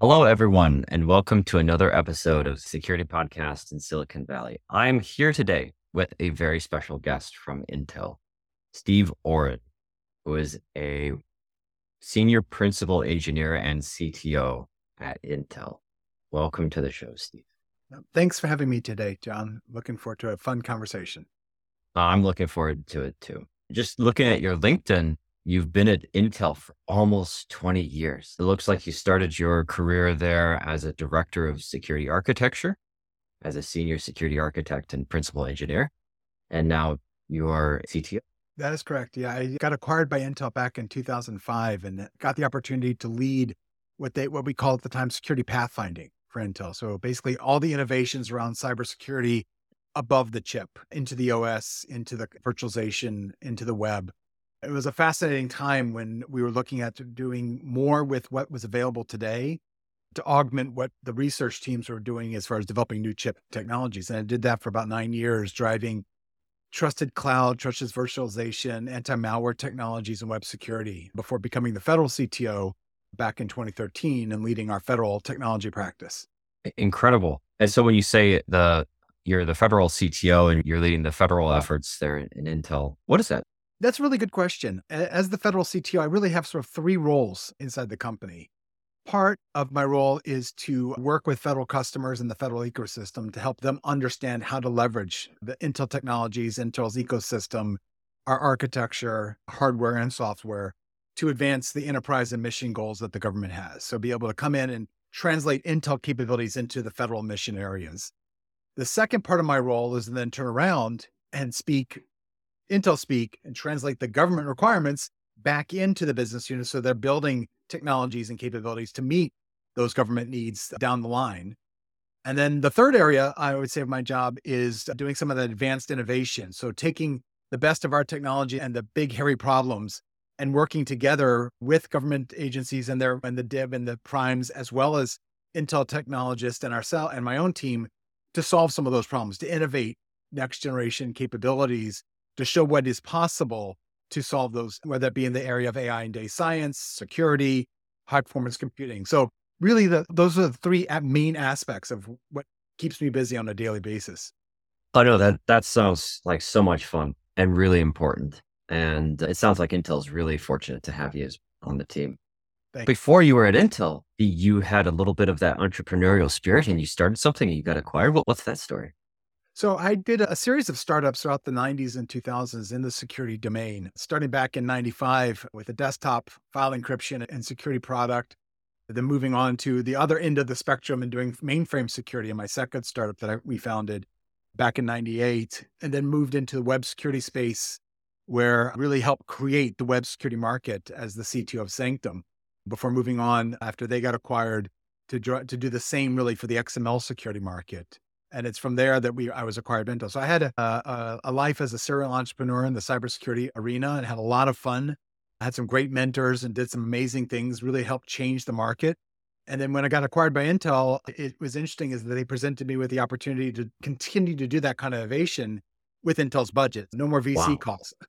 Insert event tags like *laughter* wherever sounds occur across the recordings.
Hello, everyone, and welcome to another episode of Security Podcast in Silicon Valley. I'm here today with a very special guest from Intel, Steve Orrin, who is a senior principal engineer and CTO at Intel. Welcome to the show, Steve. Thanks for having me today, John. Looking forward to a fun conversation. I'm looking forward to it too. Just looking at your LinkedIn, you've been at Intel for almost 20 years. It looks like you started your career there as a director of security architecture, as a senior security architect and principal engineer, and now you're CTO. That is correct. Yeah, I got acquired by Intel back in 2005 and got the opportunity to lead what they what we call at the time security pathfinding for Intel. So basically all the innovations around cybersecurity above the chip into the OS, into the virtualization, into the web. It was a fascinating time when we were looking at doing more with what was available today to augment what the research teams were doing as far as developing new chip technologies. And I did that for about nine years, driving trusted cloud, trusted virtualization, anti malware technologies, and web security before becoming the federal CTO back in 2013 and leading our federal technology practice. Incredible. And so when you say the you're the federal CTO and you're leading the federal efforts there in, in Intel, what is that? That's a really good question. As the federal CTO, I really have sort of three roles inside the company. Part of my role is to work with federal customers in the federal ecosystem to help them understand how to leverage the Intel technologies, Intel's ecosystem, our architecture, hardware and software to advance the enterprise and mission goals that the government has. So be able to come in and translate Intel capabilities into the federal mission areas. The second part of my role is to then turn around and speak Intel speak and translate the government requirements back into the business unit. So they're building technologies and capabilities to meet those government needs down the line. And then the third area I would say of my job is doing some of the advanced innovation. So taking the best of our technology and the big hairy problems and working together with government agencies and their and the DIB and the primes, as well as Intel technologists and ourselves and my own team to solve some of those problems, to innovate next generation capabilities, to show what is possible to solve those, whether it be in the area of AI and data science, security, high performance computing. So really the, those are the three main aspects of what keeps me busy on a daily basis. Oh, I know that that sounds like so much fun and really important. And it sounds like Intel's really fortunate to have you on the team. Thanks. Before you were at Intel, you had a little bit of that entrepreneurial spirit and you started something and you got acquired. what's that story? So I did a series of startups throughout the 90s and 2000s in the security domain, starting back in 95 with a desktop file encryption and security product, then moving on to the other end of the spectrum and doing mainframe security in my second startup that I, we founded back in 98, and then moved into the web security space where I really helped create the web security market as the CTO of Sanctum before moving on after they got acquired to, to do the same really for the XML security market. And it's from there that we I was acquired by Intel. So I had a, a, a life as a serial entrepreneur in the cybersecurity arena and had a lot of fun. I had some great mentors and did some amazing things, really helped change the market. And then when I got acquired by Intel, it was interesting is that they presented me with the opportunity to continue to do that kind of innovation with Intel's budget. No more VC wow. calls. *laughs*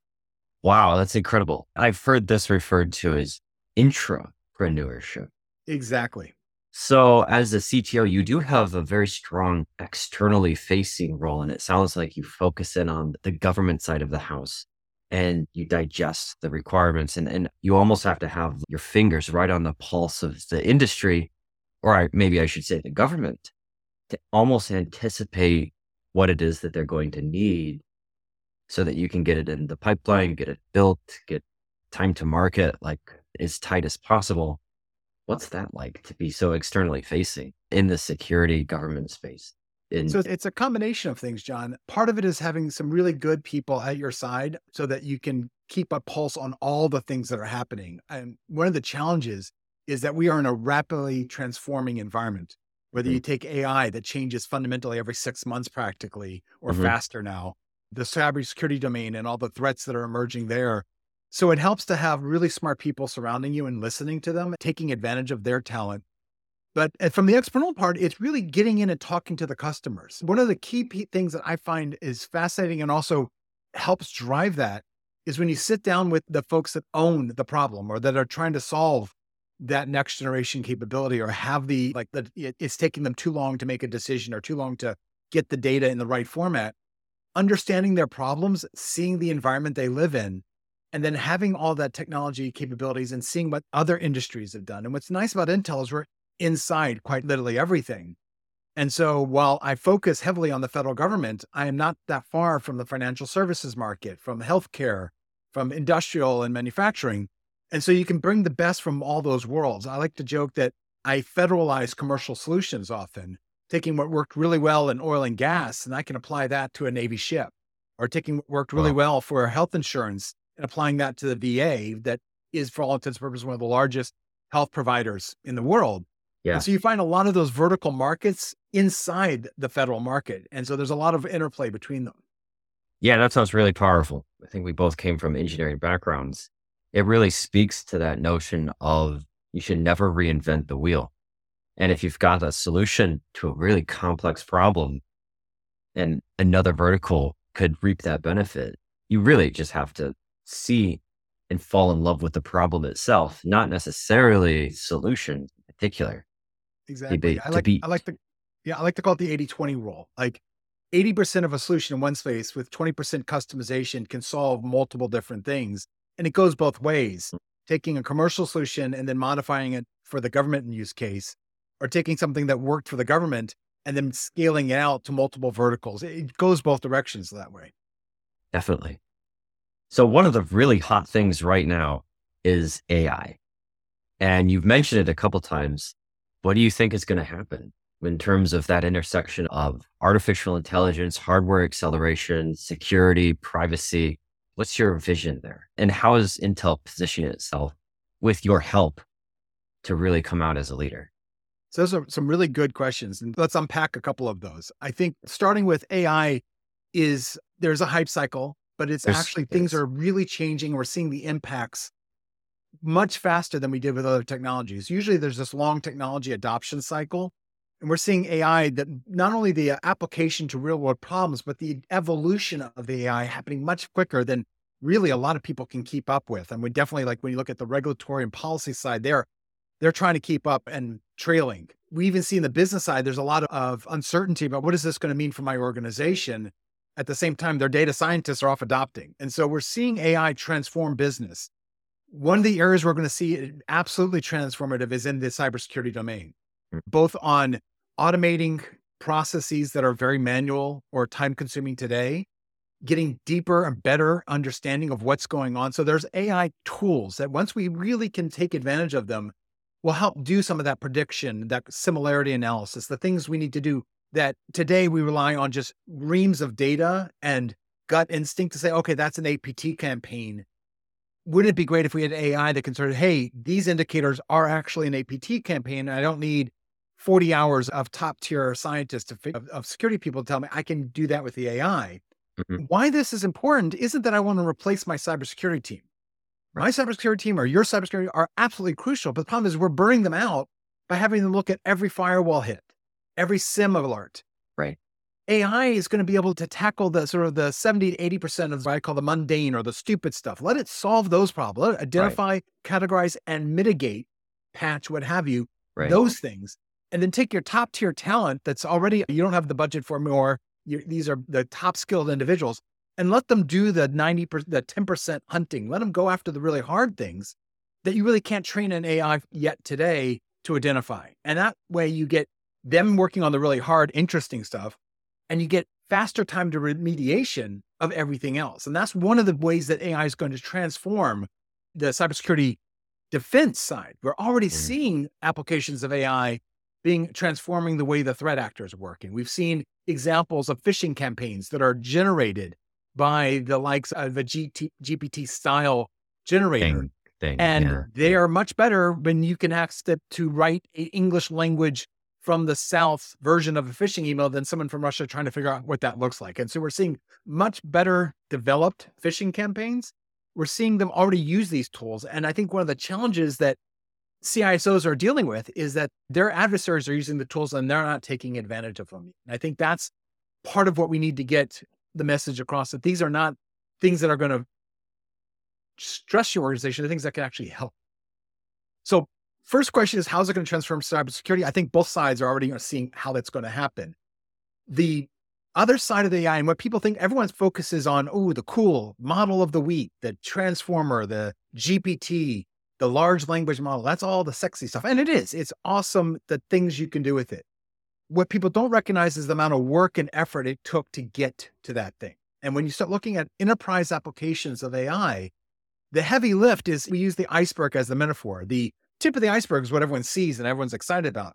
Wow, that's incredible. I've heard this referred to as intrapreneurship. Exactly. So, as a CTO, you do have a very strong externally facing role. And it sounds like you focus in on the government side of the house and you digest the requirements. And, and you almost have to have your fingers right on the pulse of the industry, or maybe I should say the government, to almost anticipate what it is that they're going to need so that you can get it in the pipeline, get it built, get time to market like as tight as possible. What's that like to be so externally facing in the security government space? In- so it's a combination of things, John. Part of it is having some really good people at your side so that you can keep a pulse on all the things that are happening. And one of the challenges is that we are in a rapidly transforming environment. Whether mm-hmm. you take AI that changes fundamentally every six months practically or mm-hmm. faster now, the cybersecurity domain and all the threats that are emerging there. So it helps to have really smart people surrounding you and listening to them, taking advantage of their talent. But uh, from the external part, it's really getting in and talking to the customers. One of the key things that I find is fascinating and also helps drive that is when you sit down with the folks that own the problem or that are trying to solve that next generation capability or have the like that it's taking them too long to make a decision or too long to get the data in the right format understanding their problems seeing the environment they live in and then having all that technology capabilities and seeing what other industries have done and what's nice about intel is we're inside quite literally everything and so while i focus heavily on the federal government i am not that far from the financial services market from healthcare from industrial and manufacturing and so you can bring the best from all those worlds. I like to joke that I federalize commercial solutions often, taking what worked really well in oil and gas, and I can apply that to a Navy ship, or taking what worked really wow. well for health insurance and applying that to the VA, that is, for all intents and purposes, one of the largest health providers in the world. Yeah. And so you find a lot of those vertical markets inside the federal market. And so there's a lot of interplay between them. Yeah, that sounds really powerful. I think we both came from engineering backgrounds it really speaks to that notion of you should never reinvent the wheel. And if you've got a solution to a really complex problem and another vertical could reap that benefit, you really just have to see and fall in love with the problem itself, not necessarily solution in particular. Exactly. Be, I like, be, I like the, yeah, I like to call it the 80 20 rule. Like 80% of a solution in one space with 20% customization can solve multiple different things. And it goes both ways, mm. taking a commercial solution and then modifying it for the government use case, or taking something that worked for the government and then scaling it out to multiple verticals. It goes both directions that way. Definitely. So, one of the really hot things right now is AI. And you've mentioned it a couple times. What do you think is going to happen in terms of that intersection of artificial intelligence, hardware acceleration, security, privacy? What's your vision there? And how is Intel positioning itself with your help to really come out as a leader? So those are some really good questions. And let's unpack a couple of those. I think starting with AI is there's a hype cycle, but it's there's, actually things are really changing. We're seeing the impacts much faster than we did with other technologies. Usually there's this long technology adoption cycle. And we're seeing AI that not only the uh, application to real world problems, but the evolution of the AI happening much quicker than really a lot of people can keep up with. And we definitely like when you look at the regulatory and policy side, they're they're trying to keep up and trailing. We even see in the business side, there's a lot of uncertainty about what is this going to mean for my organization. At the same time, their data scientists are off adopting. And so we're seeing AI transform business. One of the areas we're going to see absolutely transformative is in the cybersecurity domain, mm. both on automating processes that are very manual or time consuming today, getting deeper and better understanding of what's going on. So there's AI tools that once we really can take advantage of them, will help do some of that prediction, that similarity analysis, the things we need to do that today we rely on just reams of data and gut instinct to say, okay, that's an APT campaign. Wouldn't it be great if we had AI that can sort of, hey, these indicators are actually an APT campaign. I don't need 40 hours of top tier scientists, of, of, security people to tell me I can do that with the AI. Mm-hmm. Why this is important isn't that I want to replace my cybersecurity team. Right. My cybersecurity team or your cybersecurity are absolutely crucial. But the problem is we're burning them out by having them look at every firewall hit, every SIEM alert. Right. AI is going to be able to tackle the sort of the 70 to 80% of what I call the mundane or the stupid stuff. Let it solve those problems. Let it identify, right. categorize, and mitigate, patch, what have you, right. those things and then take your top tier talent that's already, you don't have the budget for more. these are the top skilled individuals and let them do the 90%, the 10% hunting. Let them go after the really hard things that you really can't train an AI yet today to identify. And that way you get them working on the really hard, interesting stuff and you get faster time to remediation of everything else. And that's one of the ways that AI is going to transform the cybersecurity defense side. We're already mm. seeing applications of AI being transforming the way the threat actors are working. We've seen examples of phishing campaigns that are generated by the likes of a GT, GPT style generator. Thing, thing, and yeah. they are much better when you can ask it to write an English language from the South version of a phishing email than someone from Russia trying to figure out what that looks like. And so we're seeing much better developed phishing campaigns. We're seeing them already use these tools. And I think one of the challenges that CISOs are dealing with is that their adversaries are using the tools and they're not taking advantage of them. And I think that's part of what we need to get the message across that these are not things that are going to stress your organization, the things that can actually help. So first question is how's it going to transform cybersecurity? I think both sides are already seeing how that's going to happen. The other side of the AI and what people think everyone's focuses on, oh, the cool model of the week, the transformer, the GPT, the large language model. That's all the sexy stuff. And it is. It's awesome the things you can do with it. What people don't recognize is the amount of work and effort it took to get to that thing. And when you start looking at enterprise applications of AI, the heavy lift is we use the iceberg as the metaphor. The tip of the iceberg is what everyone sees and everyone's excited about.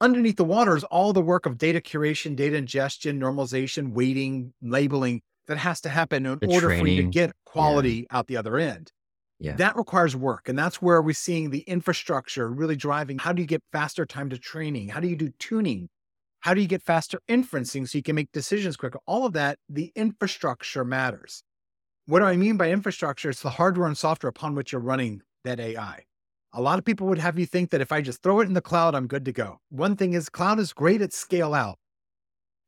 Underneath the water is all the work of data curation, data ingestion, normalization, weighting, labeling that has to happen in The order for you to get quality out the other end. Yeah. That requires work. And that's where we're seeing the infrastructure really driving. How do you get faster time to training? How do you do tuning? How do you get faster inferencing so you can make decisions quicker? All of that, the infrastructure matters. What do I mean by infrastructure? It's the hardware and software upon which you're running that AI. A lot of people would have you think that if I just throw it in the cloud, I'm good to go. One thing is, cloud is great at scale out,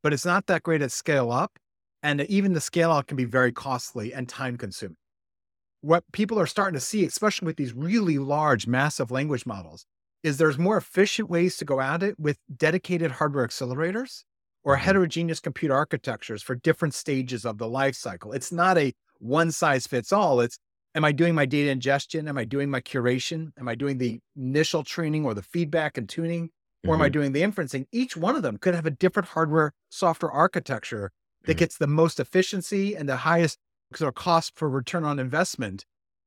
but it's not that great at scale up. And even the scale out can be very costly and time consuming. What people are starting to see, especially with these really large, massive language models, is there's more efficient ways to go at it with dedicated hardware accelerators or Mhm. heterogeneous computer architectures for different stages of the life cycle. It's not a one size fits all. It's am I doing my data ingestion? Am I doing my curation? Am I doing the initial training or the feedback and tuning? Or am I Mhm. doing the inferencing? Each one of them could have a different hardware software architecture that Mhm. gets the most efficiency and the highest sort of cost for return on investment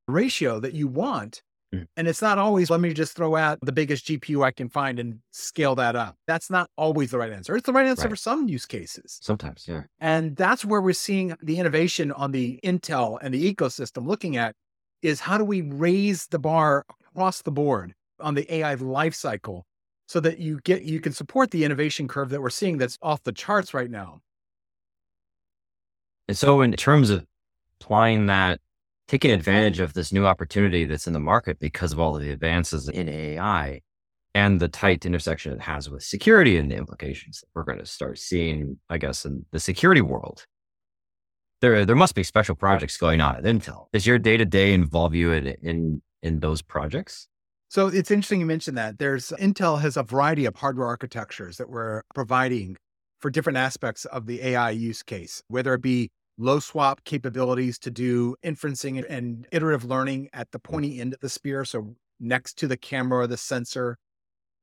ratio that you want. Mm. And it's not always, let me just throw out the biggest GPU I can find and scale that up. That's not always the right answer. It's the right answer Right. for some use cases. Sometimes, yeah. And that's where we're seeing the innovation on the Intel and the ecosystem looking at is how do we raise the bar across the board on the AI lifecycle so that you get you can support the innovation curve that we're seeing that's off the charts right now. And so, in terms of applying that, taking advantage of this new opportunity that's in the market because of all of the advances in AI and the tight intersection it has with security and the implications that we're going to start seeing, I guess, in the security world. There, there must be special projects going on at Intel. Does your day to day involve you in, in in those projects? So it's interesting you mentioned that. There's Intel has a variety of hardware architectures that we're providing for different aspects of the AI use case, whether it be low swap capabilities to do inferencing and iterative learning at the pointy end of the spear. So next to the camera or the sensor.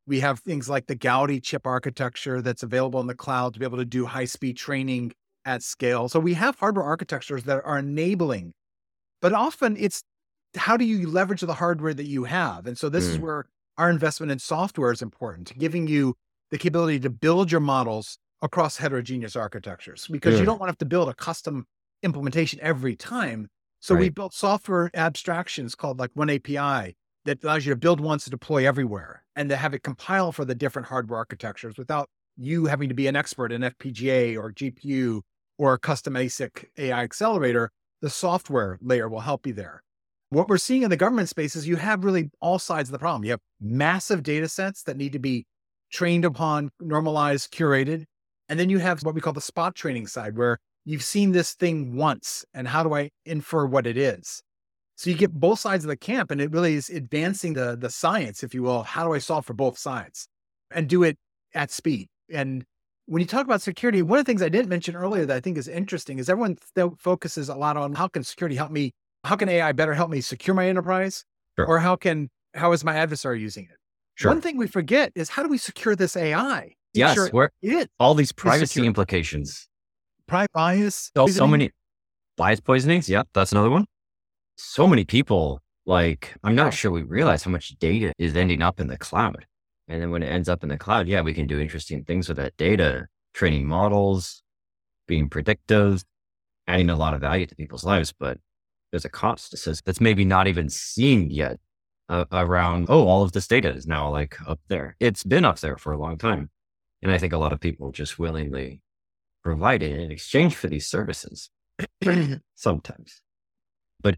We have things like the Gaudi chip architecture that's available in the cloud to be able to do high speed training at scale. So we have hardware architectures that are enabling, but often it's how do you leverage the hardware that you have? And so this is Mm. where our investment in software is important, giving you the capability to build your models across heterogeneous architectures because you Mm. don't want to have to build a custom implementation every time. So we built software abstractions called like oneAPI that allows you to build once to deploy everywhere and to have it compile for the different hardware architectures without you having to be an expert in FPGA or GPU or a custom ASIC AI accelerator. The software layer will help you there. What we're seeing in the government space is you have really all sides of the problem. You have massive data sets that need to be trained upon, normalized, curated. And then you have what we call the spot training side, where you've seen this thing once and how do I infer what it is? So you get both sides of the camp and it really is advancing the, the science, if you will. How do I solve for both sides and do it at speed? And when you talk about security, one of the things I didn't mention earlier that I think is interesting is everyone focuses a lot on how can security help me? How can AI better help me secure my enterprise? Sure. Or how can, how is my adversary using it? Sure. One thing we forget is how do we secure this AI? Yes. sure where it all these privacy implications. private bias. So, so many bias poisonings. Yeah, that's another one. So many people, like, I'm not sure we realize how much data is ending up in the cloud. And then when it ends up in the cloud, yeah, we can do interesting things with that data, training models, being predictive, adding a lot of value to people's lives. But there's a cost that says that's maybe not even seen yet uh, around, oh, all of this data is now like up there. It's been up there for a long time. And I think a lot of people just willingly provide it in exchange for these services *clears throat* sometimes. But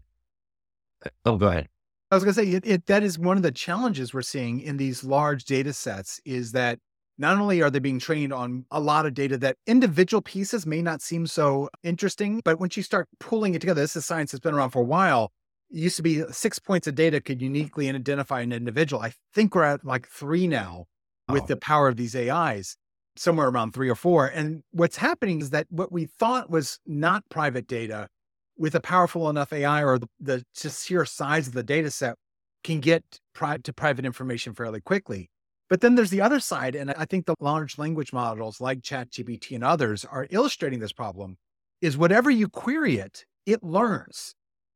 uh, oh, go ahead. I was going to say it, it, that is one of the challenges we're seeing in these large data sets is that not only are they being trained on a lot of data that individual pieces may not seem so interesting, but once you start pulling it together, this is science that's been around for a while. it used to be six points of data could uniquely identify an individual. I think we're at like three now with Oh. the power of these AIs, somewhere around three or four. And what's happening is that what we thought was not private data with a powerful enough AI or the, the just sheer size of the data set can get pri- to private information fairly quickly. But then there's the other side. And I think the large language models like ChatGPT and others are illustrating this problem is whatever you query it, it learns.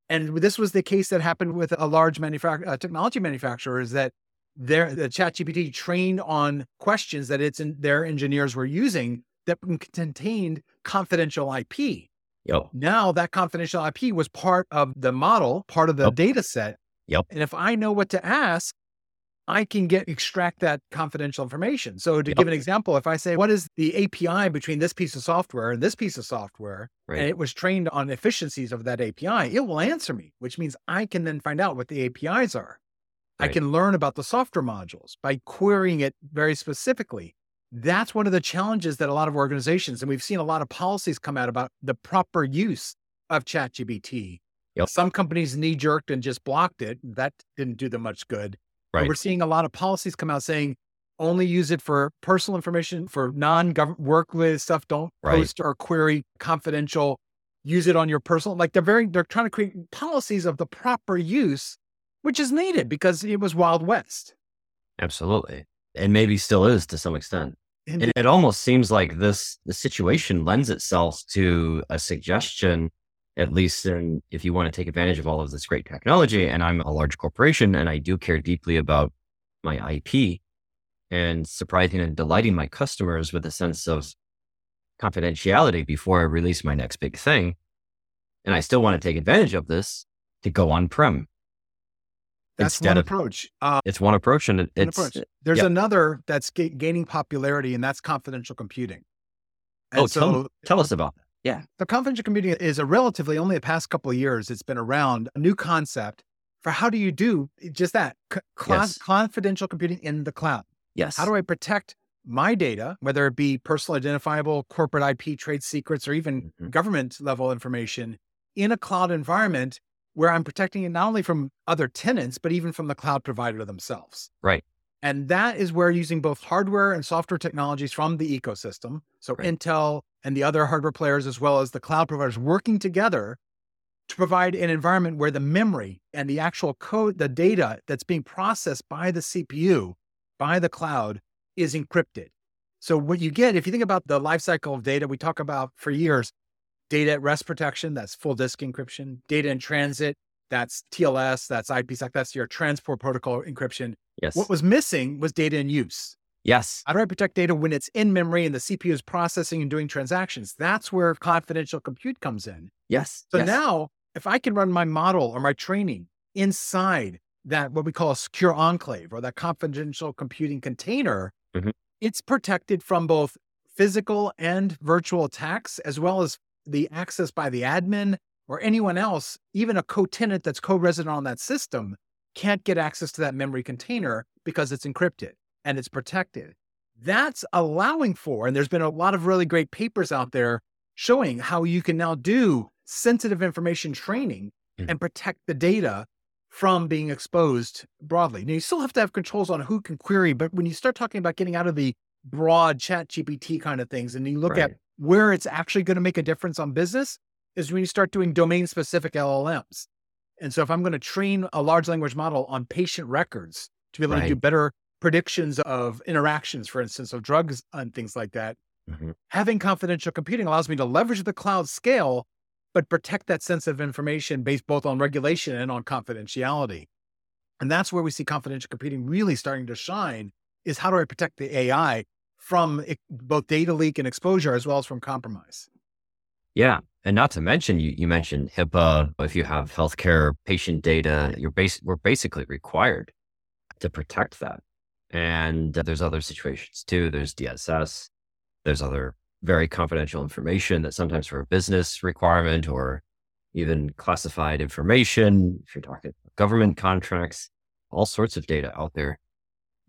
And this was the case that happened with a large manufac- uh, technology manufacturer is that their the ChatGPT trained on questions that its in, their engineers were using that contained confidential IP. Yep. Now that confidential IP was part of the model, part of the Yep. data set. Yep. And if I know what to ask, I can get extract that confidential information. So to Yep. give an example, if I say, what is the API between this piece of software and this piece of software? Right. And it was trained on efficiencies of that API, it will answer me, which means I can then find out what the APIs are. I can learn about the software modules by querying it very specifically. That's one of the challenges that a lot of organizations, and we've seen a lot of policies come out about the proper use of ChatGPT. Yep. Some companies knee jerked and just blocked it. That didn't do them much good. But Right. we're seeing a lot of policies come out saying only use it for personal information, for non government work related stuff. Don't Right. post or query confidential. Use it on your personal. Like they're very, they're trying to create policies of the proper use, which is needed because it was Wild West. Absolutely. And maybe still is to some extent. It, it almost seems like this the situation lends itself to a suggestion, at least in, if you want to take advantage of all of this great technology. And I'm a large corporation and I do care deeply about my IP and surprising and delighting my customers with a sense of confidentiality before I release my next big thing. And I still want to take advantage of this to go on prem. That's one of- approach. Uh, It's one approach and it, one it's approach. There's yeah. another that's ga- gaining popularity, and that's confidential computing. And oh, tell, so tell us about that. Yeah. The confidential computing is a relatively only the past couple of years it's been around a new concept for how do you do just that c- cla- Yes. confidential computing in the cloud. Yes. How do I protect my data, whether it be personal identifiable, corporate IP, trade secrets, or even Mhm. government level information in a cloud environment where I'm protecting it not only from other tenants, but even from the cloud provider themselves. Right. And that is where using both hardware and software technologies from the ecosystem, so Right. Intel and the other hardware players, as well as the cloud providers working together to provide an environment where the memory and the actual code, the data that's being processed by the CPU, by the cloud, is encrypted. So what you get, if you think about the lifecycle of data, we talk about for years, data at rest protection, that's full disk encryption, data in transit, that's TLS, that's IPsec, that's your transport protocol encryption. Yes. What was missing was data in use. yes. How do I protect data when it's in memory and the CPU is processing and doing transactions? That's where confidential compute comes in. Yes. So yes. now, if I can run my model or my training inside that, what we call a secure enclave or that confidential computing container, Mhm. it's protected from both physical and virtual attacks, as well as the access by the admin or anyone else, even a co tenant that's co resident on that system, can't get access to that memory container because it's encrypted and it's protected. That's allowing for, and there's been a lot of really great papers out there showing how you can now do sensitive information training Mm. and protect the data from being exposed broadly. Now, you still have to have controls on who can query, but when you start talking about getting out of the broad ChatGPT kind of things and you look at Right. Where it's actually going to make a difference on business, is when you start doing domain specific LLMs. And so if I'm going to train a large language model on patient records to be able to do better predictions of interactions, for instance, of drugs and things like that, Mhm. having confidential computing allows me to leverage the cloud scale, but protect that sensitive information based both on regulation and on confidentiality. And that's where we see confidential computing really starting to shine is how do I protect the AI from both data leak and exposure as well as from compromise? Yeah. And not to mention, you, you mentioned HIPAA. If you have healthcare patient data, you're bas- we're basically required to protect that. And there's other situations too. There's DSS. There's other very confidential information that sometimes for a business requirement or even classified information. If you're talking government contracts, all sorts of data out there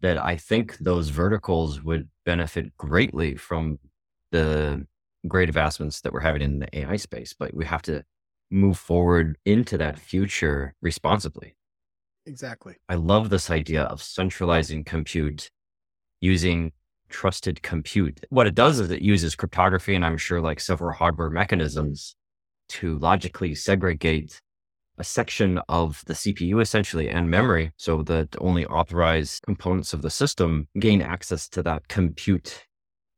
that I think those verticals would benefit greatly from the great advancements that we're having in the AI space, but we have to move forward into that future responsibly. Exactly. I love this idea of centralizing compute using trusted compute. What it does is it uses cryptography and I'm sure like several hardware mechanisms to logically segregate a section of the CPU essentially and memory so that only authorized components of the system gain access to that compute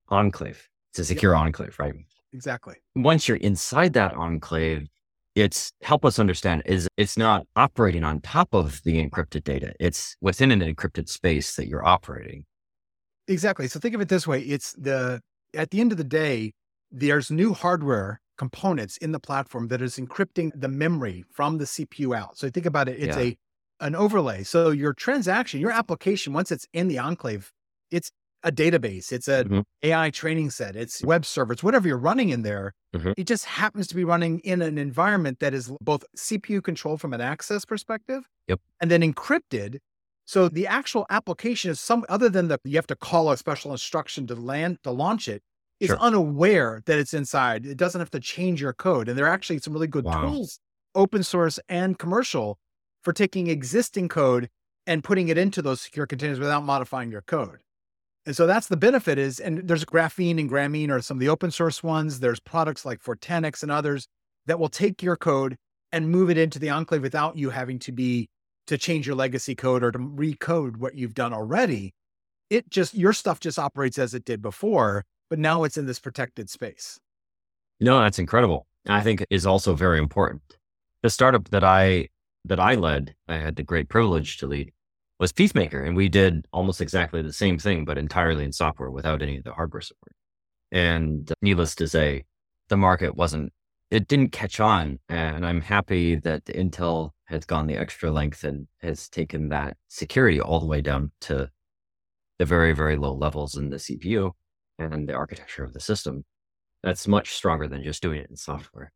enclave. It's a secure yep. enclave, right? Exactly. Once you're inside that enclave, it's help us understand is it's not operating on top of the encrypted data. It's within an encrypted space that you're operating. Exactly. So think of it this way. It's the at the end of the day, there's new hardware components in the platform that is encrypting the memory from the CPU out. So think about it, it's yeah. a an overlay. So your transaction, your application, once it's in the enclave, it's a database, it's a mm-hmm. AI training set, it's web servers, whatever you're running in there. Mm-hmm. It just happens to be running in an environment that is both CPU controlled from an access perspective, yep. and then encrypted. So the actual application is some other than the you have to call a special instruction to land to launch it is sure. unaware that it's inside. It doesn't have to change your code. And there are actually some really good wow. tools, open source and commercial, for taking existing code and putting it into those secure containers without modifying your code. And so that's the benefit is, and there's graphene and Gramine are some of the open source ones. There's products like Fortanix and others that will take your code and move it into the enclave without you having to be to change your legacy code or to recode what you've done already. It just your stuff just operates as it did before but now it's in this protected space. No, that's incredible. I think is also very important. The startup that I that I led, I had the great privilege to lead, was Peacemaker, and we did almost exactly the same thing, but entirely in software without any of the hardware support. And needless to say, the market wasn't it didn't catch on, and I'm happy that Intel has gone the extra length and has taken that security all the way down to the very very low levels in the CPU and the architecture of the system. That's much stronger than just doing it in software.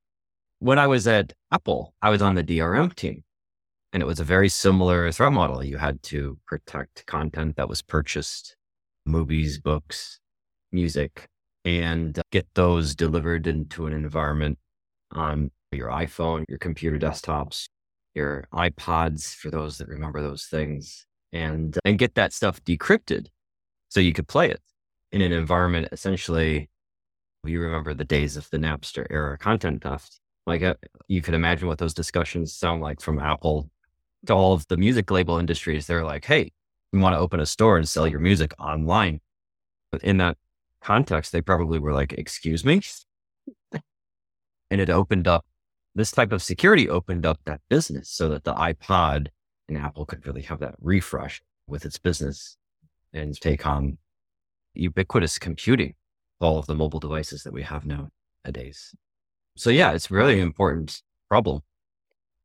When I was at Apple, I was on the DRM team, and it was a very similar threat model. You had to protect content that was purchased, movies, books, music, and uh, get those delivered into an environment on your iPhone, your computer desktops, your iPods, for those that remember those things, and, uh, and get that stuff decrypted so you could play it in an environment essentially you remember the days of the napster era content theft. Like uh, you could imagine what those discussions sound like from apple to all of the music label industries. They're like hey we want to open a store and sell your music online? But in that context they probably were like excuse me? And it opened up this type of security opened up that business so that the ipod and apple could really have that refresh with its business and take on ubiquitous computing, all of the mobile devices that we have nowadays. So yeah, it's really important problem.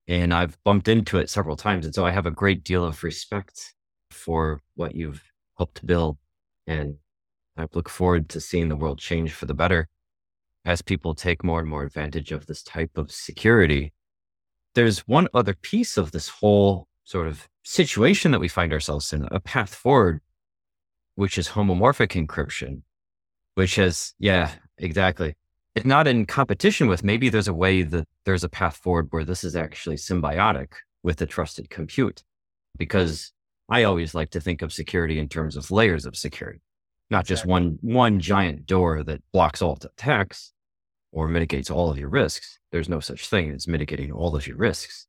And I've bumped into it several times. And so I have a great deal of respect for what you've helped build. And I look forward to seeing the world change for the better as people take more and more advantage of this type of security. There's one other piece of this whole sort of situation that we find ourselves in, a path forward which is homomorphic encryption, which has, yeah, exactly. It's not in competition with, maybe there's a way that there's a path forward where this is actually symbiotic with the trusted compute. Because I always like to think of security in terms of layers of security, not just exactly. one, one giant door that blocks all attacks or mitigates all of your risks. There's no such thing as mitigating all of your risks.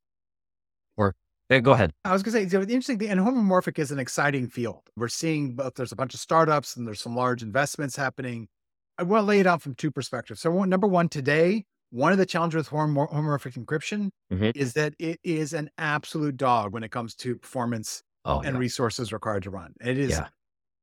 Or yeah, go ahead. I was going to say, the interesting thing, and homomorphic is an exciting field. We're seeing both, there's a bunch of startups and there's some large investments happening. I want to lay it out from two perspectives. So, number one, today, one of the challenges with homomorphic encryption mm-hmm. is that it is an absolute dog when it comes to performance oh, and yeah. resources required to run. It is yeah.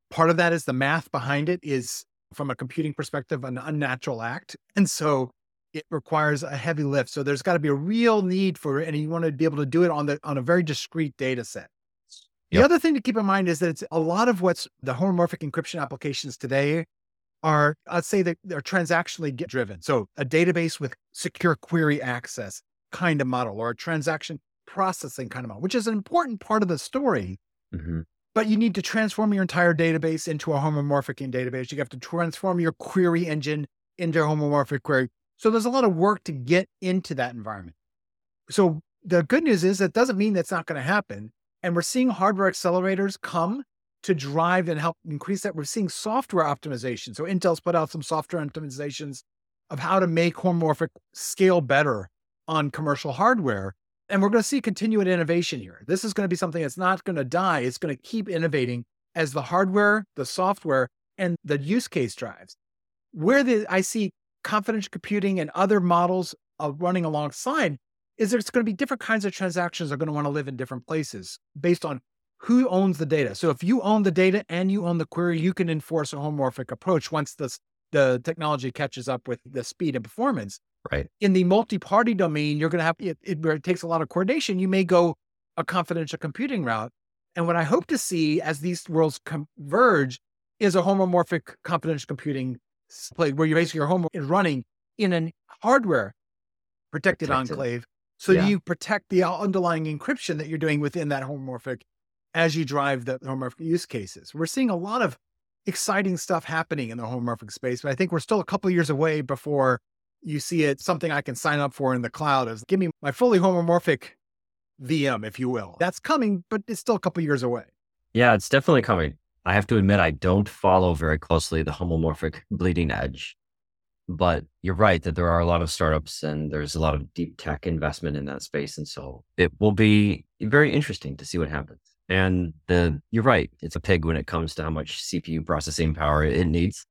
part of that is the math behind it is from a computing perspective, an unnatural act. And so it requires a heavy lift. So there's got to be a real need for it, and you want to be able to do it on the on a very discrete data set. The yep. other thing to keep in mind is that it's a lot of what's the homomorphic encryption applications today are, I'd say that they're transactionally driven. So a database with secure query access kind of model or a transaction processing kind of model, which is an important part of the story. Mm-hmm. But you need to transform your entire database into a homomorphic database. You have to transform your query engine into a homomorphic query. So there's a lot of work to get into that environment. So the good news is that doesn't mean that's not going to happen. And we're seeing hardware accelerators come to drive and help increase that. We're seeing software optimization. So Intel's put out some software optimizations of how to make homomorphic scale better on commercial hardware. And we're going to see continued innovation here. This is going to be something that's not going to die. It's going to keep innovating as the hardware, the software, and the use case drives. Where the, I see confidential computing and other models of running alongside is there's going to be different kinds of transactions are going to want to live in different places based on who owns the data. So if you own the data and you own the query, you can enforce a homomorphic approach once the, the technology catches up with the speed and performance. Right. In the multi-party domain, you're going to have it, it, where it takes a lot of coordination. You may go a confidential computing route. And what I hope to see as these worlds converge is a homomorphic confidential computing play where you basically your home is running in an hardware protected, protected. enclave. So yeah. you protect the uh, underlying encryption that you're doing within that homomorphic as you drive the homomorphic use cases. We're seeing a lot of exciting stuff happening in the homomorphic space, but I think we're still a couple years away before you see it something I can sign up for in the cloud is give me my fully homomorphic VM, if you will. That's coming, but it's still a couple years away. Yeah, it's definitely coming. I have to admit, I don't follow very closely the homomorphic bleeding edge. But you're right that there are a lot of startups and there's a lot of deep tech investment in that space. And so it will be very interesting to see what happens. And the, you're right, it's a pig when it comes to how much CPU processing power it needs.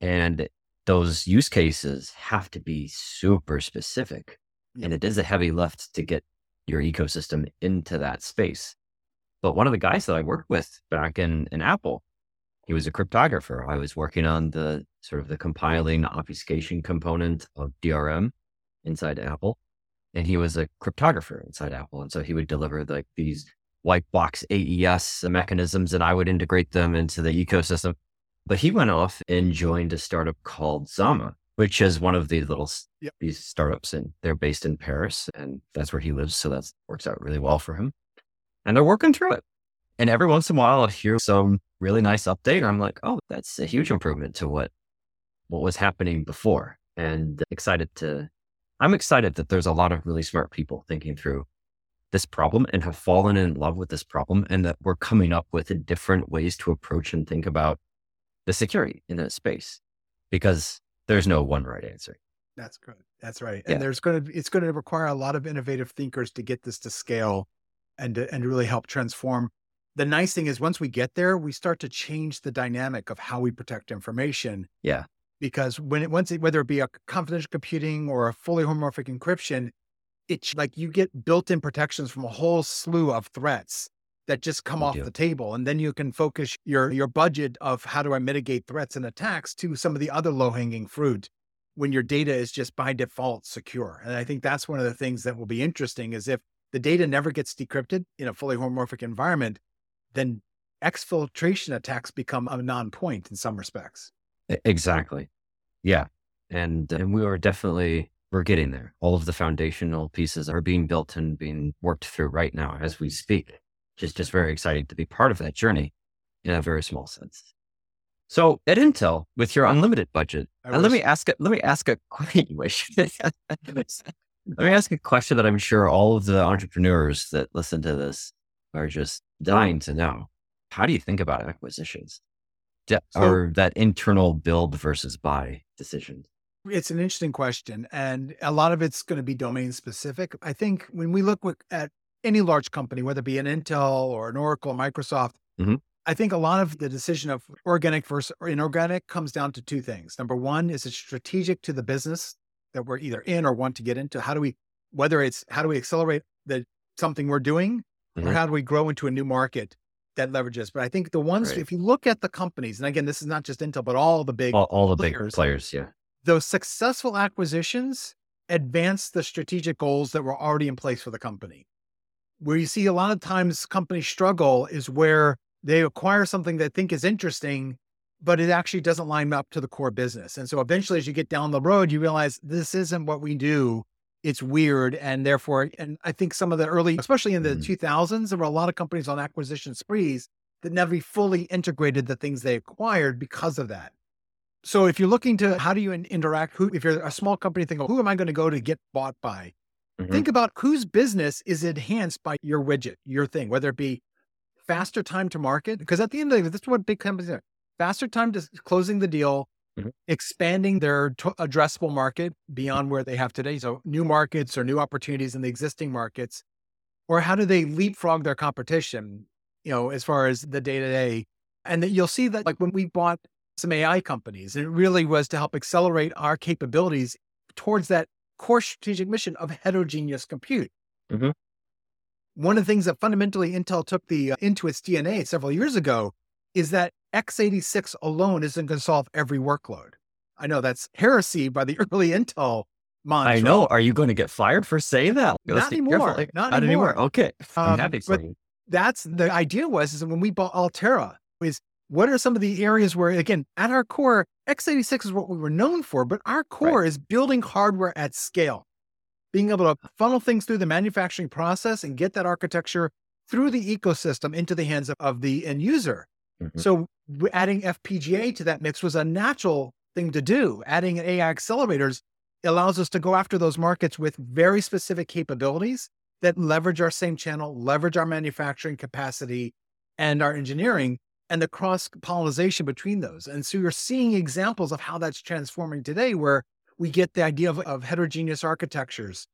And those use cases have to be super specific. And it is a heavy lift to get your ecosystem into that space. But one of the guys that I worked with back in, in Apple, he was a cryptographer. I was working on the sort of the compiling obfuscation component of DRM inside Apple. And he was a cryptographer inside Apple. And so he would deliver like these white box AES mechanisms and I would integrate them into the ecosystem. But he went off and joined a startup called Zama, which is one of these little yep. these startups and they're based in Paris and that's where he lives. So that works out really well for him. And they're working through it. And every once in a while, I'll hear some really nice update. I'm like, oh, that's a huge improvement to what what was happening before. And excited to, I'm excited that there's a lot of really smart people thinking through this problem and have fallen in love with this problem, and that we're coming up with different ways to approach and think about the security in that space because there's no one right answer. That's good. That's right. Yeah. And there's going to, it's going to require a lot of innovative thinkers to get this to scale and to, and really help transform the nice thing is once we get there, we start to change the dynamic of how we protect information. Yeah. Because when it once it, whether it be a confidential computing or a fully homomorphic encryption, it's like you get built-in protections from a whole slew of threats that just come off the table. And then you can focus your your budget of how do I mitigate threats and attacks to some of the other low-hanging fruit when your data is just by default secure. And I think that's one of the things that will be interesting is if the data never gets decrypted in a fully homomorphic environment, then exfiltration attacks become a non-point in some respects. Exactly. Yeah. And and we are definitely we're getting there. All of the foundational pieces are being built and being worked through right now as we speak. Just just very exciting to be part of that journey in a very small sense. So at Intel, with your unlimited budget, let me ask it. Let me ask a *laughs* wish. Let me ask a question that I'm sure all of the entrepreneurs that listen to this are just dying to know. How do you think about acquisitions so, or that internal build versus buy decisions? It's an interesting question. And a lot of it's going to be domain specific. I think when we look at any large company, whether it be an Intel or an Oracle, or Microsoft, mm-hmm. I think a lot of the decision of organic versus inorganic comes down to two things. Number one, is it strategic to the business that we're either in or want to get into? How do we, whether it's how do we accelerate the something we're doing mm-hmm. or how do we grow into a new market that leverages? But I think the ones, right. if you look at the companies, and again, this is not just Intel, but all the big, all, all the players, big players, yeah, those successful acquisitions advance the strategic goals that were already in place for the company. Where you see a lot of times companies struggle is where they acquire something they think is interesting, but it actually doesn't line up to the core business. And so eventually, as you get down the road, you realize this isn't what we do it's weird. And therefore, and I think some of the early, especially in the mm. 2000s, there were a lot of companies on acquisition sprees that never fully integrated the things they acquired because of that. So if you're looking to how do you interact, who, if you're a small company, think, who am I going to go to get bought by? Mm-hmm. Think about whose business is enhanced by your widget, your thing, whether it be faster time to market. Because at the end of the day, this is what big companies are faster time to closing the deal, mm-hmm. expanding their t- addressable market beyond where they have today. So new markets or new opportunities in the existing markets, or how do they leapfrog their competition? You know, as far as the day to day, and that you'll see that like when we bought some AI companies, it really was to help accelerate our capabilities towards that core strategic mission of heterogeneous compute. Mm-hmm. One of the things that fundamentally Intel took the uh, into its DNA several years ago is that x86 alone isn't going to solve every workload. I know that's heresy by the *laughs* early Intel mantra. I know. Are you going to get fired for saying that? *laughs* Not anymore. Not, Not anymore. anymore. Okay. I'm um, happy for you. That's the idea was is when we bought Altera is what are some of the areas where again at our core x86 is what we were known for but our core right. is building hardware at scale being able to funnel things through the manufacturing process and get that architecture through the ecosystem into the hands of, of the end user Mm-hmm. So adding FPGA to that mix was a natural thing to do. Adding AI accelerators allows us to go after those markets with very specific capabilities that leverage our same channel, leverage our manufacturing capacity and our engineering and the cross pollination between those. And so you're seeing examples of how that's transforming today, where we get the idea of, of heterogeneous architectures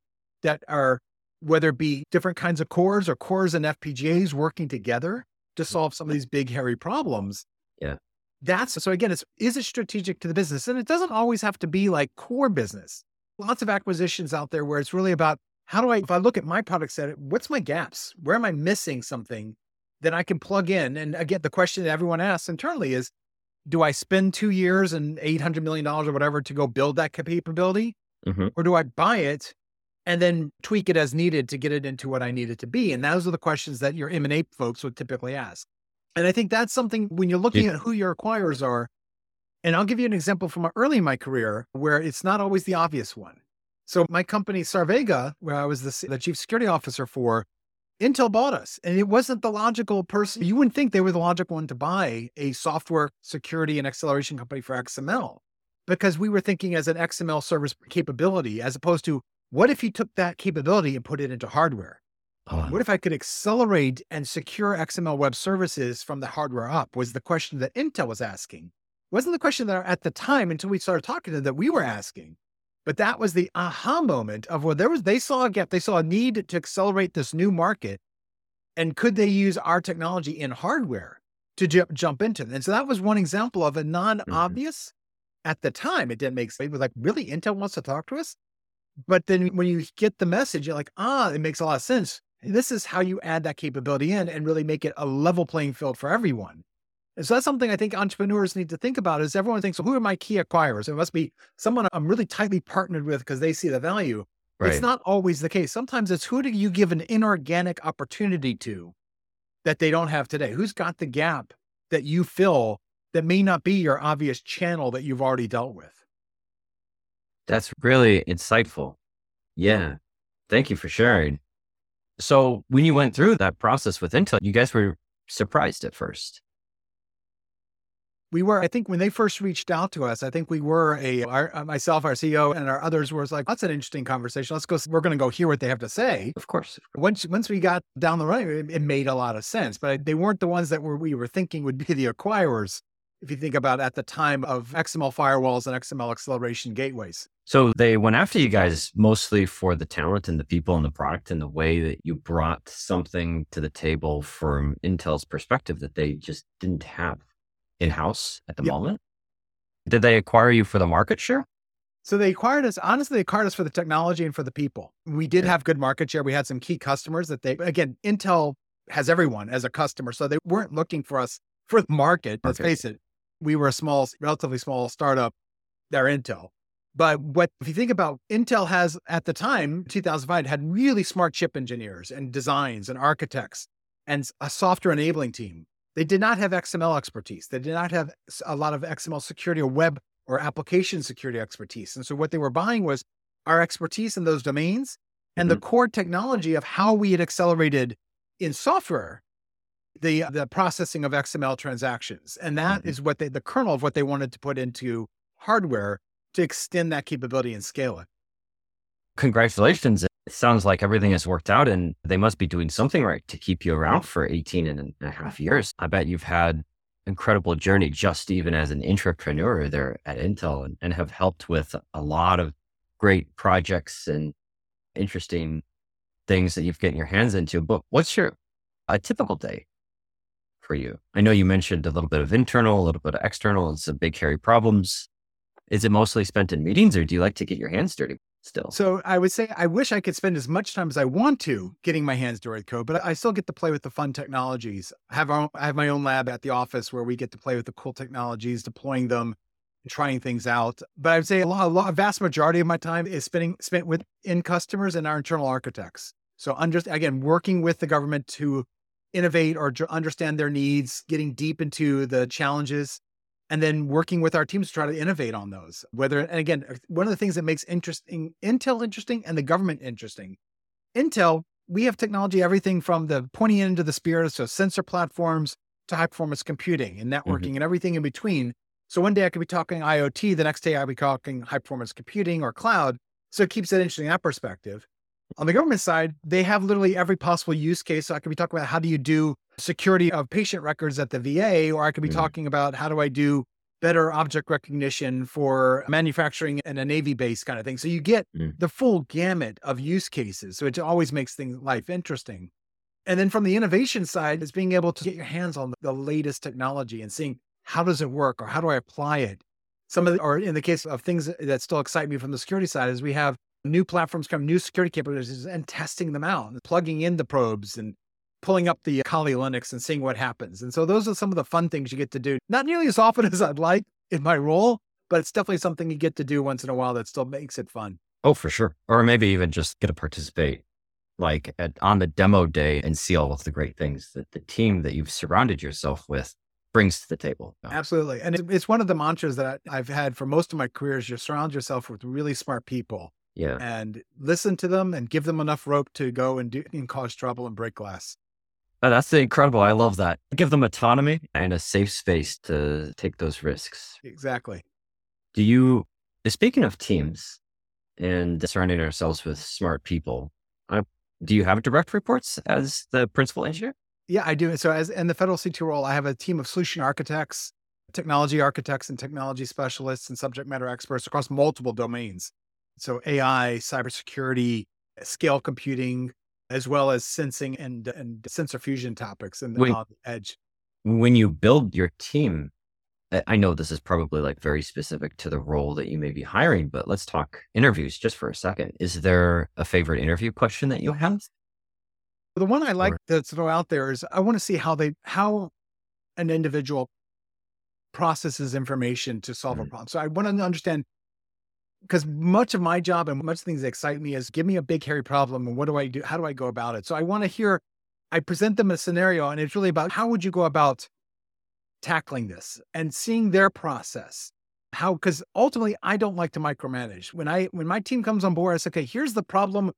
that are, whether it be different kinds of cores or cores and FPGAs working together to mm. solve some of these big, hairy problems. Yeah. That's so again, it's is it strategic to the business? And it doesn't always have to be like core business. Lots of acquisitions out there where it's really about how do I, if I look at my product set, what's my gaps? Where am I missing something that I can plug in? And again, the question that everyone asks internally is, do I spend two years and $800 million or whatever to go build that capability? Mm-hmm. Or do I buy it and then tweak it as needed to get it into what I need it to be? And those are the questions that your M&A folks would typically ask. And I think that's something when you're looking yeah. at who your acquirers are, and I'll give you an example from early in my career where it's not always the obvious one. So my company Sarvega, where I was the, the chief security officer for, Intel bought us, and it wasn't the logical person. You wouldn't think they were the logical one to buy a software security and acceleration company for XML, because we were thinking as an XML service capability, as opposed to what if you took that capability and put it into hardware? Oh. What if I could accelerate and secure XML web services from the hardware up? Was the question that Intel was asking. It wasn't the question that at the time until we started talking to them that we were asking. But that was the aha moment of where there was they saw a gap, they saw a need to accelerate this new market. And could they use our technology in hardware to ju- jump into it? And so that was one example of a non-obvious mm-hmm. at the time. It didn't make sense. It was like, really, Intel wants to talk to us? But then when you get the message, you're like, ah, it makes a lot of sense. This is how you add that capability in and really make it a level playing field for everyone. And so that's something I think entrepreneurs need to think about is everyone thinks, well, who are my key acquirers? It must be someone I'm really tightly partnered with because they see the value. Right. It's not always the case. Sometimes it's who do you give an inorganic opportunity to that they don't have today? Who's got the gap that you fill that may not be your obvious channel that you've already dealt with? That's really insightful. Yeah. Thank you for sharing. So, when you went through that process with Intel, you guys were surprised at first. We were, I think, when they first reached out to us, I think we were a, our, uh, myself, our CEO, and our others was like, "That's an interesting conversation. Let's go. We're going to go hear what they have to say." Of course. Once, once we got down the road, it, it made a lot of sense. But they weren't the ones that were we were thinking would be the acquirers if you think about at the time of XML firewalls and XML acceleration gateways. So they went after you guys mostly for the talent and the people and the product and the way that you brought something to the table from Intel's perspective that they just didn't have in house at the yep. moment. Did they acquire you for the market share? So they acquired us, honestly, they acquired us for the technology and for the people. We did have good market share. We had some key customers that they, again, Intel has everyone as a customer. So they weren't looking for us for the market. Let's okay. face it we were a small, relatively small startup. They're Intel. But what if you think about Intel has at the time, 2005, had really smart chip engineers and designs and architects and a software enabling team. They did not have XML expertise. They did not have a lot of XML security or web or application security expertise. And so what they were buying was our expertise in those domains and mm-hmm. the core technology of how we had accelerated in software the the processing of XML transactions, and that mm-hmm. is what they the kernel of what they wanted to put into hardware to extend that capability and scale it. Congratulations! it sounds like everything has worked out and they must be doing something right to keep you around for 18 and a half years. I bet you've had incredible journey just even as an entrepreneur there at Intel and, and have helped with a lot of great projects and interesting things that you've gotten your hands into. But what's your a typical day for you? I know you mentioned a little bit of internal, a little bit of external, and some big hairy problems. Is it mostly spent in meetings or do you like to get your hands dirty? still. So I would say I wish I could spend as much time as I want to getting my hands dirty with code, but I still get to play with the fun technologies. I have, our, I have my own lab at the office where we get to play with the cool technologies, deploying them, trying things out. But I would say a lot, a lot, a vast majority of my time is spending spent with in customers and our internal architects. So under, again, working with the government to innovate or understand their needs, getting deep into the challenges and then working with our teams to try to innovate on those. Whether, and again, uh, one of the things that makes interesting Intel interesting and the government interesting. Intel, we have technology, everything from the pointy end into the spear, so sensor platforms to high performance computing and networking mm-hmm. and everything in between. So one day I could be talking IoT, the next day I'll be talking high performance computing or cloud. So it keeps it interesting in that perspective. On the government side, they have literally every possible use case. So I could be talking about how do you do security of patient records at the VA, or I could be mm talking about how do I do better object recognition for manufacturing and a Navy base kind of thing. So you get mm. the full gamut of use cases. So it always makes things life interesting. And then from the innovation side, is being able to get your hands on the latest technology and seeing how does it work or how do I apply it? Some of the, or in the case of things that still excite me from the security side is we have new platforms come, new security capabilities and testing them out plugging in the probes and pulling up the uh, Kali Linux and seeing what happens. And so those are some of the fun things you get to do. Not nearly as often *laughs* as I'd like in my role, but it's definitely something you get to do once in a while that still makes it fun. Oh, for sure. Or maybe even just get to participate like at, on the demo day and see all of the great things that the team that you've surrounded yourself with brings to the table. Absolutely. And it's one of the mantras that I've had for most of my careers. You surround yourself with really smart people yeah. And listen to them and give them enough rope to go and do and cause trouble and break glass. Oh, that's incredible. I love that. Give them autonomy and a safe space to take those risks. Exactly. Do you, speaking of teams and surrounding ourselves with smart people, uh, do you have direct reports as the principal engineer? Yeah, I do. So, as in the federal CTO role, I have a team of solution architects, technology architects, and technology specialists and subject matter experts across multiple domains. So AI, cybersecurity, scale computing, as well as sensing and, and sensor fusion topics and when, on the edge. When you build your team, I know this is probably like very specific to the role that you may be hiring, but let's talk interviews just for a second. Is there a favorite interview question that you have? The one I like to throw out there is I want to see how they how an individual processes information to solve mm-hmm. a problem. So I want to understand because much of my job and much of things that excite me is give me a big hairy problem and what do I do? How do I go about it? So I want to hear, I present them a scenario and it's really about how would you go about tackling this and seeing their process. How, because ultimately I don't like to micromanage. When I, when my team comes on board, I say, okay, here's the problem,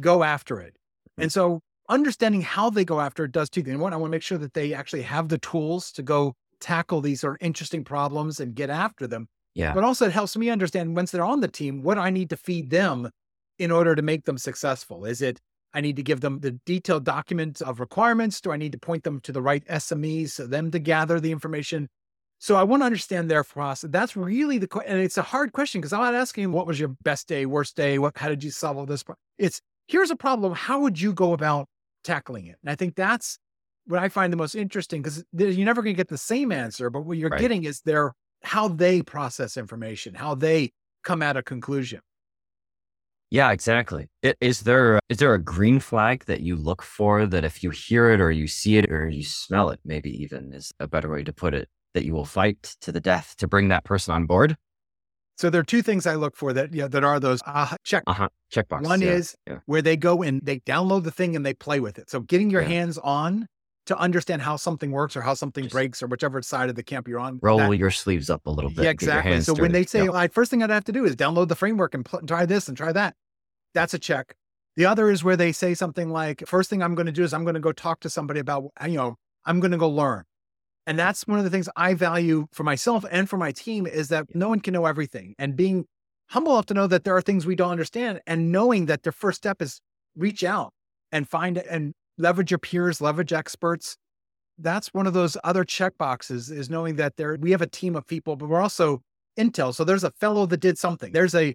go after it. Mm. And so understanding how they go after it does two things. One, I want to make sure that they actually have the tools to go tackle these sort of interesting problems and get after them. Yeah. But also it helps me understand once they're on the team, what I need to feed them in order to make them successful. Is it I need to give them the detailed document of requirements? Do I need to point them to the right SMEs for them to gather the information? So I want to understand their process. That's really the question. and it's a hard question because I'm not asking what was your best day, worst day, what how did you solve this? problem? It's here's a problem. How would you go about tackling it? And I think that's what I find the most interesting because you're never going to get the same answer, but what you're right. getting is their how they process information, how they come at a conclusion. Yeah, exactly. Is there is there a green flag that you look for that if you hear it or you see it or you smell it, maybe even is a better way to put it, that you will fight to the death to bring that person on board? So there are two things I look for that yeah that are those uh, check uh-huh. checkbox. One yeah. is yeah. where they go and they download the thing and they play with it. So getting your yeah. hands on to understand how something works or how something Just breaks or whichever side of the camp you're on. Roll that, your sleeves up a little bit. Yeah, exactly. So when they say, yep. Oh, first thing I'd have to do is download the framework and pl- try this and try that, that's a check. The other is where they say something like, first thing I'm going to do is I'm going to go talk to somebody about, uh, you know, I'm going to go learn. And that's one of the things I value for myself and for my team is that no one can know everything. And being humble enough to know that there are things we don't understand and knowing that their first step is reach out and find it and leverage your peers, leverage experts. That's one of those other check boxes is knowing that there we have a team of people, but we're also Intel. So there's a fellow that did something. There's a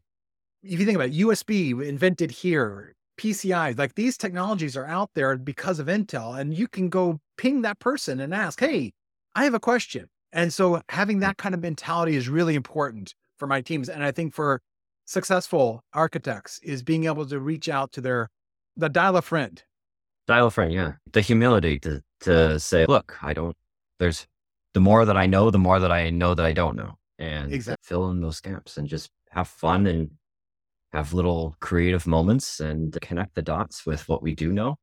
if you think about it, USB invented here, PCI, like these technologies are out there because of Intel, and you can go ping that person and ask, "Hey, I have a question." And so having that kind of mentality is really important for my teams, and I think for successful architects is being able to reach out to their the dial a friend Dial yeah. The humility to to say, look, I don't. There's the more that I know, the more that I know that I don't know, and Exactly. fill in those gaps and just have fun and have little creative moments and connect the dots with what we do know.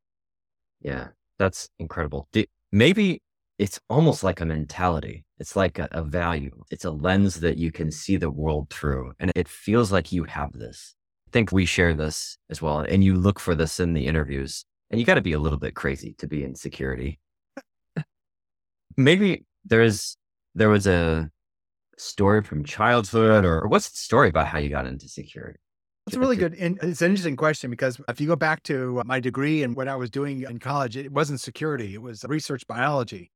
Yeah, that's incredible. Maybe it's almost like a mentality. It's like a, a value. It's a lens that you can see the world through, and it feels like you have this. I think we share this as well, and you look for this in the interviews and you got to be a little bit crazy to be in security. Maybe there's there was a story from childhood, or, or what's the story about how you got into security? That's a really good. And it's an interesting question because if you go back to my degree and what I was doing in college, it wasn't security; it was research biology.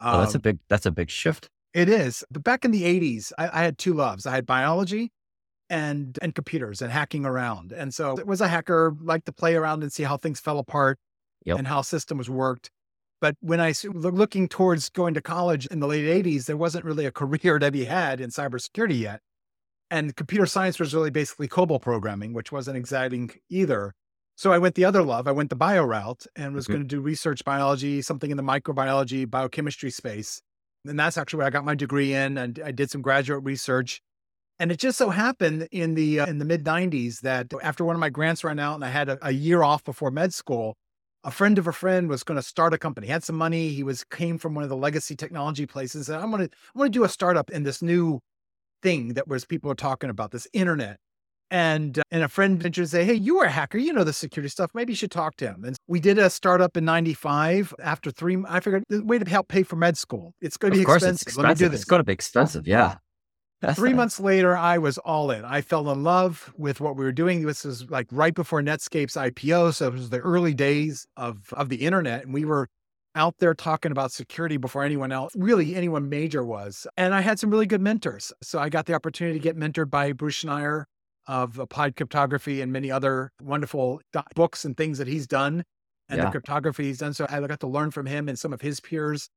Oh, that's a Um, big that's a big shift. it is. But back in the '80s, I, I had two loves. I had biology and and computers and hacking around. And so it was a hacker, like to play around and see how things fell apart Yep. and how systems worked. But when I looking towards going to college in the late '80s, there wasn't really a career *laughs* to be had in cybersecurity yet. And computer science was really basically COBOL programming, which wasn't exciting either. So I went the other love. I went the bio route and was Mhm. going to do research biology, something in the microbiology, biochemistry space. And that's actually where I got my degree in. And I did some graduate research. And it just so happened in the uh, in the mid '90s that after one of my grants ran out and I had a, a year off before med school, a friend of a friend was going to start a company. He had some money. He was came from one of the legacy technology places. And I'm going to I'm going to do a startup in this new thing that was people were talking about this internet. And uh, and a friend ventured to say, "Hey, you are a hacker. You know the security stuff. Maybe you should talk to him." And we did a startup in '95. After three, I figured the way to help pay for med school. It's going to be expensive. it's Let me do expensive. this. It's going to be expensive. Yeah. Three months later, I was all in. I fell in love with what we were doing. This was like right before Netscape's IPO. So it was the early days of, of the internet. And we were out there talking about security before anyone else, really anyone major was. And I had some really good mentors. So I got the opportunity to get mentored by Bruce Schneier of Applied Cryptography and many other wonderful books and things that he's done and Yeah. the cryptography he's done. So I got to learn from him and some of his peers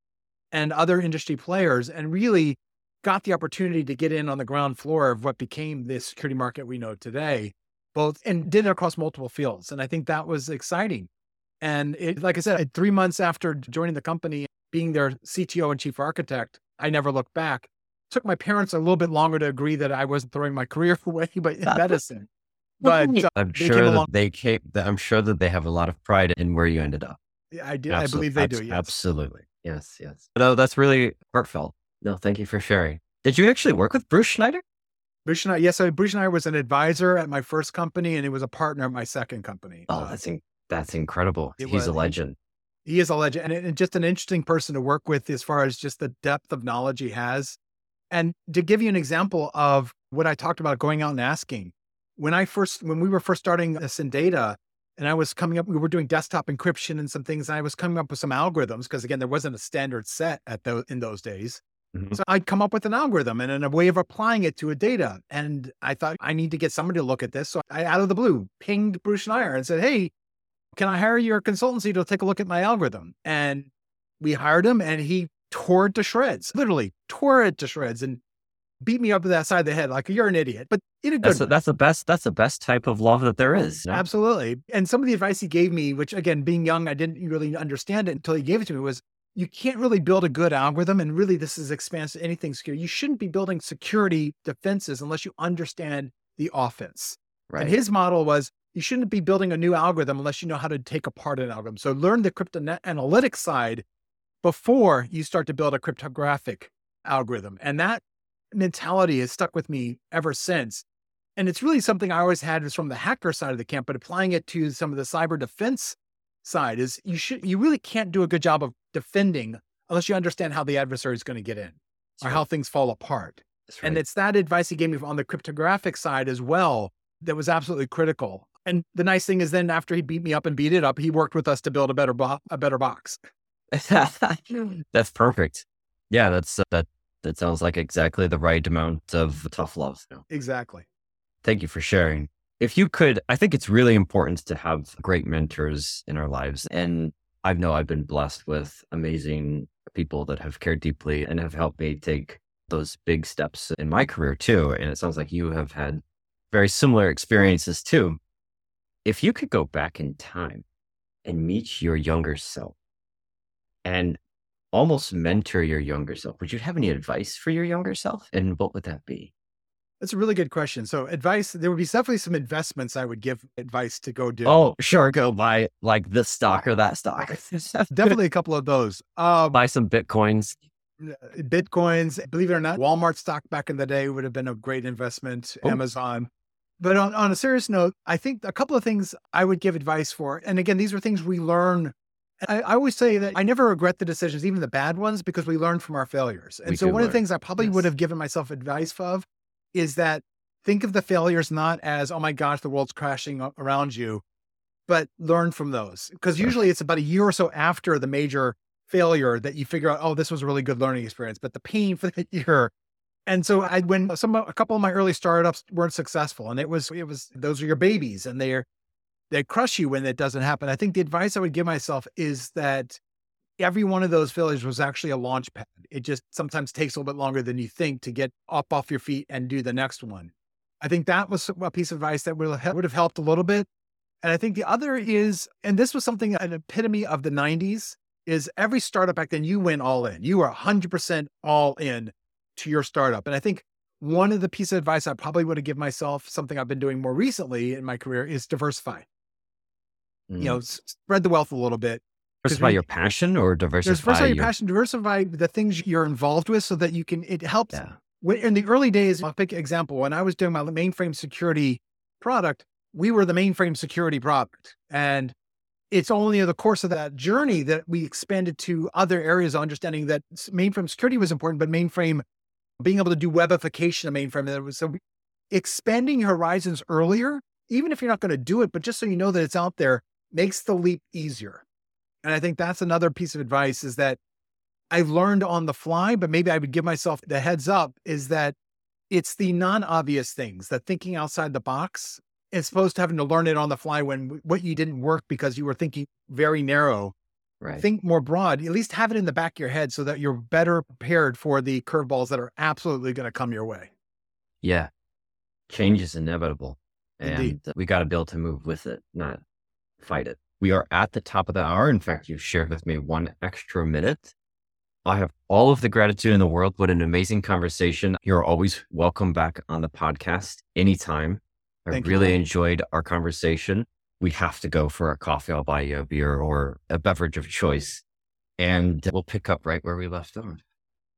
and other industry players and really got the opportunity to get in on the ground floor of what became the security market we know today, both and did it across multiple fields. And I think that was exciting. And it, like I said, three months after joining the company, being their CTO and chief architect, I never looked back. Took my parents a little bit longer to agree that I wasn't throwing my *laughs* career away, but in medicine. But uh, I'm they sure came that they came. that I'm sure that they have a lot of pride in where you ended up. Yeah, I do. I believe they do. Yes. Absolutely. Yes. Yes. No, that's really heartfelt. No, thank you for sharing. Did you actually work with Bruce Schneider? Bruce Schneider, yes, so Bruce I was an advisor at my first company, and he was a partner at my second company. Oh, Uh, that's in, that's incredible. He's a was- legend. He is a legend and, and just an interesting person to work with as far as just the depth of knowledge he has. And to give you an example of what I talked about going out and asking, when I first, when we were first starting this in data, and I was coming up, we were doing desktop encryption and some things. And I was coming up with some algorithms because again, there wasn't a standard set at those in those days. Mhm. So I'd come up with an algorithm and a way of applying it to a data. And I thought I need to get somebody to look at this. So I, out of the blue, pinged Bruce Schneier and said, Hey, can I hire your consultancy to take a look at my algorithm? And we hired him and he tore it to shreds, literally tore it to shreds and beat me up to that side of the head like you're an idiot, but in a good That's the, way. that's the best. That's the best type of love that there is. you know? Absolutely. And some of the advice he gave me, which again, being young, I didn't really understand it until he gave it to me, was you can't really build a good algorithm. And really, this is expansive to anything secure. You shouldn't be building security defenses unless you understand the offense. Right. And his model was you shouldn't be building a new algorithm unless you know how to take apart an algorithm. So learn the crypto analytics side before you start to build a cryptographic algorithm. And that mentality has stuck with me ever since. And it's really something I always had is from the hacker side of the camp, but applying it to some of the cyber defense side is you should you really can't do a good job of defending unless you understand how the adversary is going to get in or how things fall apart. Right. And it's that advice he gave me on the cryptographic side as well that was absolutely critical. And the nice thing is, then after he beat me up and beat it up, he worked with us to build a better bo- a better box. *laughs* that's perfect. Yeah, that's uh, that. That sounds like exactly the right amount of tough love. Exactly. Thank you for sharing. If you could, I think it's really important to have great mentors in our lives. And I know I've been blessed with amazing people that have cared deeply and have helped me take those big steps in my career too. And it sounds like you have had very similar experiences too. If you could go back in time and meet your younger self, and almost mentor your younger self, would you have any advice for your younger self? And what would that be? That's a really good question. So, advice, there would be definitely some investments I would give advice to go do. Oh, sure. Go buy like this stock or that stock. *laughs* definitely a couple of those. Um, buy some Bitcoins. Bitcoins, believe it or not, Walmart stock back in the day would have been a great investment, oh. Amazon. But on, on a serious note, I think a couple of things I would give advice for. And again, these are things we learn I, I, always say that I never regret the decisions, even the bad ones, because we learn from our failures. And we so one learn. of the things I probably yes. would have given myself advice of is that think of the failures not as, oh my gosh, the world's crashing around you, but learn from those. Because usually it's about a year or so after the major failure that you figure out, oh, this was a really good learning experience, but the pain for the *laughs* year. And so I, when some, a couple of my early startups weren't successful and it was, it was, those are your babies and they're, they crush you when that doesn't happen. I think the advice I would give myself is that every one of those failures was actually a launch pad. It just sometimes takes a little bit longer than you think to get up off your feet and do the next one. I think that was a piece of advice that would have, would have helped a little bit. And I think the other is, and this was something, an epitome of the 90s, is every startup back then, you went all in. You were 100% all in to your startup. And I think one of the pieces of advice I probably would have given myself, something I've been doing more recently in my career, is diversify mm. you know, mm. spread the wealth a little bit. Diversify your passion or diversify, diversify your, your passion, diversify the things you're involved with so that you can, it helps. Yeah. When, in the early days, I'll pick an example. When I was doing my mainframe security product, we were the mainframe security product. And it's only in the course of that journey that we expanded to other areas of understanding that mainframe security was important, but mainframe being able to do webification of mainframe that was so expanding horizons earlier, even if you're not going to do it, but just so you know that it's out there, makes the leap easier. And I think that's another piece of advice is that I've learned on the fly, but maybe I would give myself the heads up is that it's the non obvious things that thinking outside the box as opposed to having to learn it on the fly when what you didn't work because you were thinking very narrow. Right. Think more broad, at least have it in the back of your head so that you're better prepared for the curveballs that are absolutely going to come your way. Yeah. Change is inevitable. And Indeed. we got to be able to move with it, not fight it. We are at the top of the hour. In fact, you've shared with me one extra minute. I have all of the gratitude in the world. What an amazing conversation. You're always welcome back on the podcast anytime. I Thank really you. enjoyed our conversation. We have to go for a coffee. I'll buy you a beer or a beverage of choice, and we'll pick up right where we left off.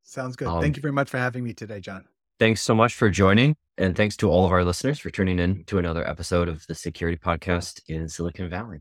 Sounds good. Um, Thank you very much for having me today, John. Thanks so much for joining. And thanks to all of our listeners for tuning in to another episode of the Security Podcast in Silicon Valley.